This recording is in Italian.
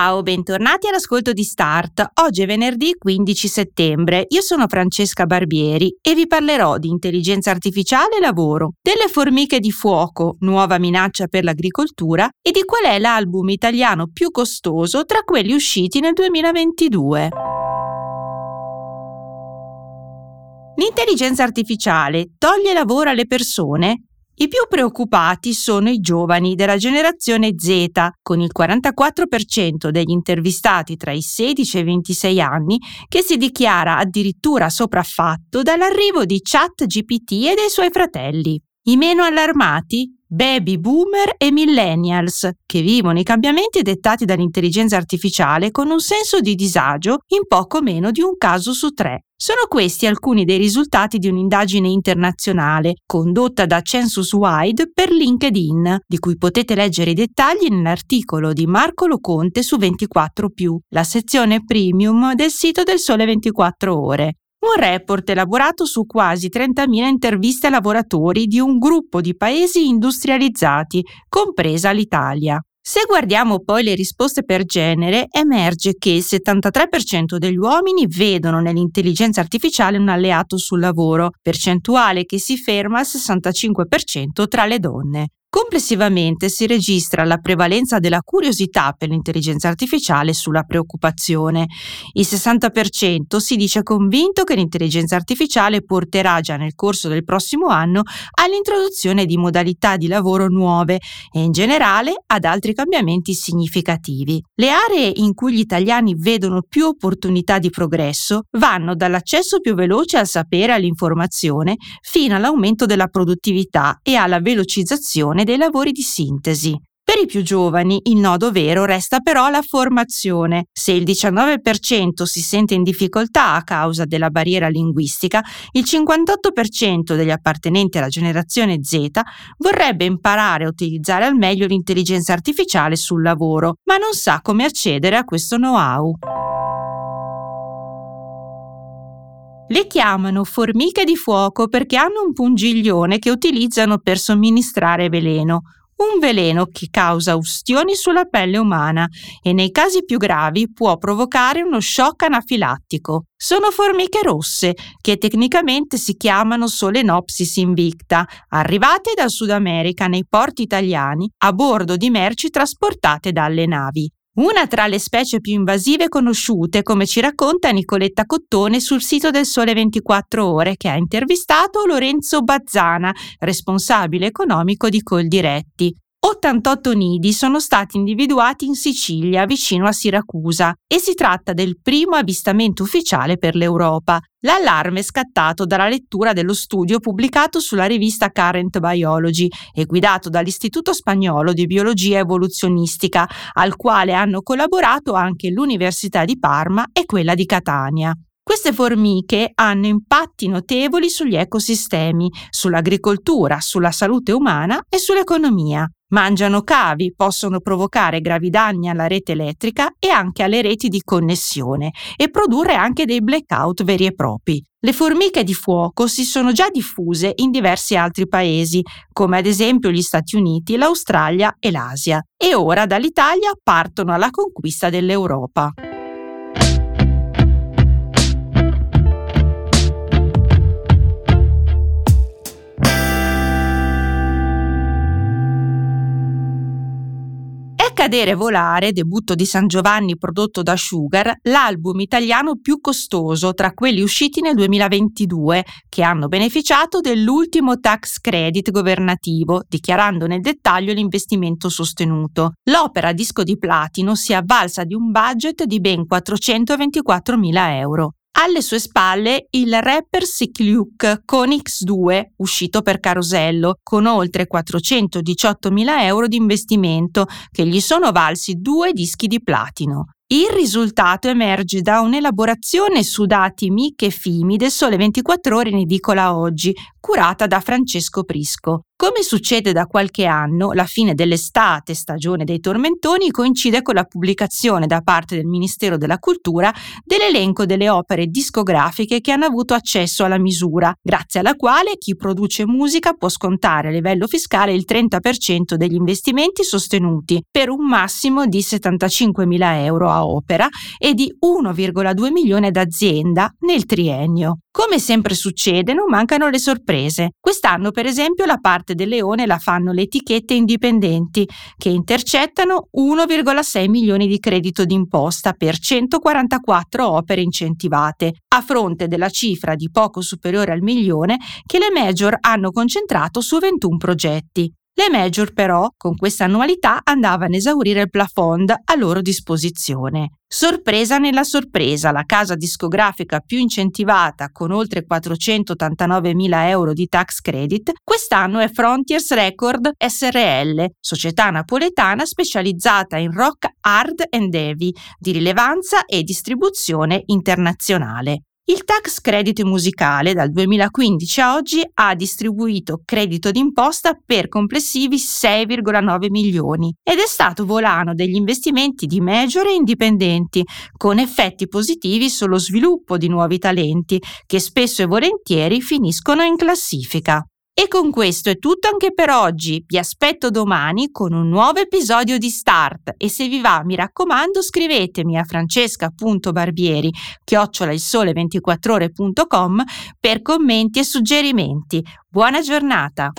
Ciao, bentornati all'ascolto di Start. Oggi è venerdì 15 settembre. Io sono Francesca Barbieri e vi parlerò di intelligenza artificiale e lavoro, delle formiche di fuoco, nuova minaccia per l'agricoltura e di qual è l'album italiano più costoso tra quelli usciti nel 2022. L'intelligenza artificiale toglie lavoro alle persone? I più preoccupati sono i giovani della generazione Z, con il 44% degli intervistati tra i 16 e i 26 anni che si dichiara addirittura sopraffatto dall'arrivo di ChatGPT e dei suoi fratelli. I meno allarmati? Baby boomer e millennials, che vivono i cambiamenti dettati dall'intelligenza artificiale con un senso di disagio in poco meno di un caso su tre. Sono questi alcuni dei risultati di un'indagine internazionale condotta da Census Wide per LinkedIn, di cui potete leggere i dettagli nell'articolo di Marco Loconte su 24, la sezione premium del sito del Sole 24 Ore. Un report elaborato su quasi 30.000 interviste a lavoratori di un gruppo di paesi industrializzati, compresa l'Italia. Se guardiamo poi le risposte per genere, emerge che il 73% degli uomini vedono nell'intelligenza artificiale un alleato sul lavoro, percentuale che si ferma al 65% tra le donne. Complessivamente si registra la prevalenza della curiosità per l'intelligenza artificiale sulla preoccupazione. Il 60% si dice convinto che l'intelligenza artificiale porterà già nel corso del prossimo anno all'introduzione di modalità di lavoro nuove e in generale ad altri cambiamenti significativi. Le aree in cui gli italiani vedono più opportunità di progresso vanno dall'accesso più veloce al sapere e all'informazione fino all'aumento della produttività e alla velocizzazione dei lavori di sintesi. Per i più giovani il nodo vero resta però la formazione. Se il 19% si sente in difficoltà a causa della barriera linguistica, il 58% degli appartenenti alla generazione Z vorrebbe imparare a utilizzare al meglio l'intelligenza artificiale sul lavoro, ma non sa come accedere a questo know-how. Le chiamano formiche di fuoco perché hanno un pungiglione che utilizzano per somministrare veleno, un veleno che causa ustioni sulla pelle umana e nei casi più gravi può provocare uno shock anafilattico. Sono formiche rosse, che tecnicamente si chiamano Solenopsis invicta, arrivate dal Sud America nei porti italiani a bordo di merci trasportate dalle navi. Una tra le specie più invasive conosciute, come ci racconta Nicoletta Cottone sul sito del Sole 24 Ore, che ha intervistato Lorenzo Bazzana, responsabile economico di Coldiretti. 88 nidi sono stati individuati in Sicilia, vicino a Siracusa, e si tratta del primo avvistamento ufficiale per l'Europa. L'allarme è scattato dalla lettura dello studio pubblicato sulla rivista Current Biology e guidato dall'Istituto Spagnolo di Biologia Evoluzionistica, al quale hanno collaborato anche l'Università di Parma e quella di Catania. Queste formiche hanno impatti notevoli sugli ecosistemi, sull'agricoltura, sulla salute umana e sull'economia. Mangiano cavi, possono provocare gravi danni alla rete elettrica e anche alle reti di connessione e produrre anche dei blackout veri e propri. Le formiche di fuoco si sono già diffuse in diversi altri paesi, come ad esempio gli Stati Uniti, l'Australia e l'Asia, e ora dall'Italia partono alla conquista dell'Europa. Cadere Volare, debutto di San Giovanni prodotto da Sugar, l'album italiano più costoso tra quelli usciti nel 2022, che hanno beneficiato dell'ultimo tax credit governativo, dichiarando nel dettaglio l'investimento sostenuto. L'opera disco di platino si è avvalsa di un budget di ben 424.000 euro. Alle sue spalle il rapper Sick Luke con X2, uscito per Carosello, con oltre 418.000 euro di investimento, che gli sono valsi due dischi di platino. Il risultato emerge da un'elaborazione su dati MIC e FIMI del Sole 24 ore in edicola oggi, curata da Francesco Prisco. Come succede da qualche anno, la fine dell'estate, stagione dei tormentoni, coincide con la pubblicazione da parte del Ministero della Cultura dell'elenco delle opere discografiche che hanno avuto accesso alla misura, grazie alla quale chi produce musica può scontare a livello fiscale il 30% degli investimenti sostenuti, per un massimo di 75.000 euro a opera e di 1,2 milioni d'azienda nel triennio. Come sempre succede, non mancano le sorprese. Quest'anno, per esempio, la parte del leone la fanno le etichette indipendenti, che intercettano 1,6 milioni di credito d'imposta per 144 opere incentivate, a fronte della cifra di poco superiore al milione che le major hanno concentrato su 21 progetti. Le major però, con questa annualità, andavano a esaurire il plafond a loro disposizione. Sorpresa nella sorpresa, la casa discografica più incentivata con oltre 489.000 euro di tax credit quest'anno è Frontiers Record SRL, società napoletana specializzata in rock hard and heavy di rilevanza e distribuzione internazionale. Il tax credit musicale dal 2015 a oggi ha distribuito credito d'imposta per complessivi 6,9 milioni ed è stato volano degli investimenti di major e indipendenti, con effetti positivi sullo sviluppo di nuovi talenti che spesso e volentieri finiscono in classifica. E con questo è tutto anche per oggi. Vi aspetto domani con un nuovo episodio di Start e se vi va, mi raccomando, scrivetemi a francesca.barbieri chiocciolailsole24ore.com per commenti e suggerimenti. Buona giornata!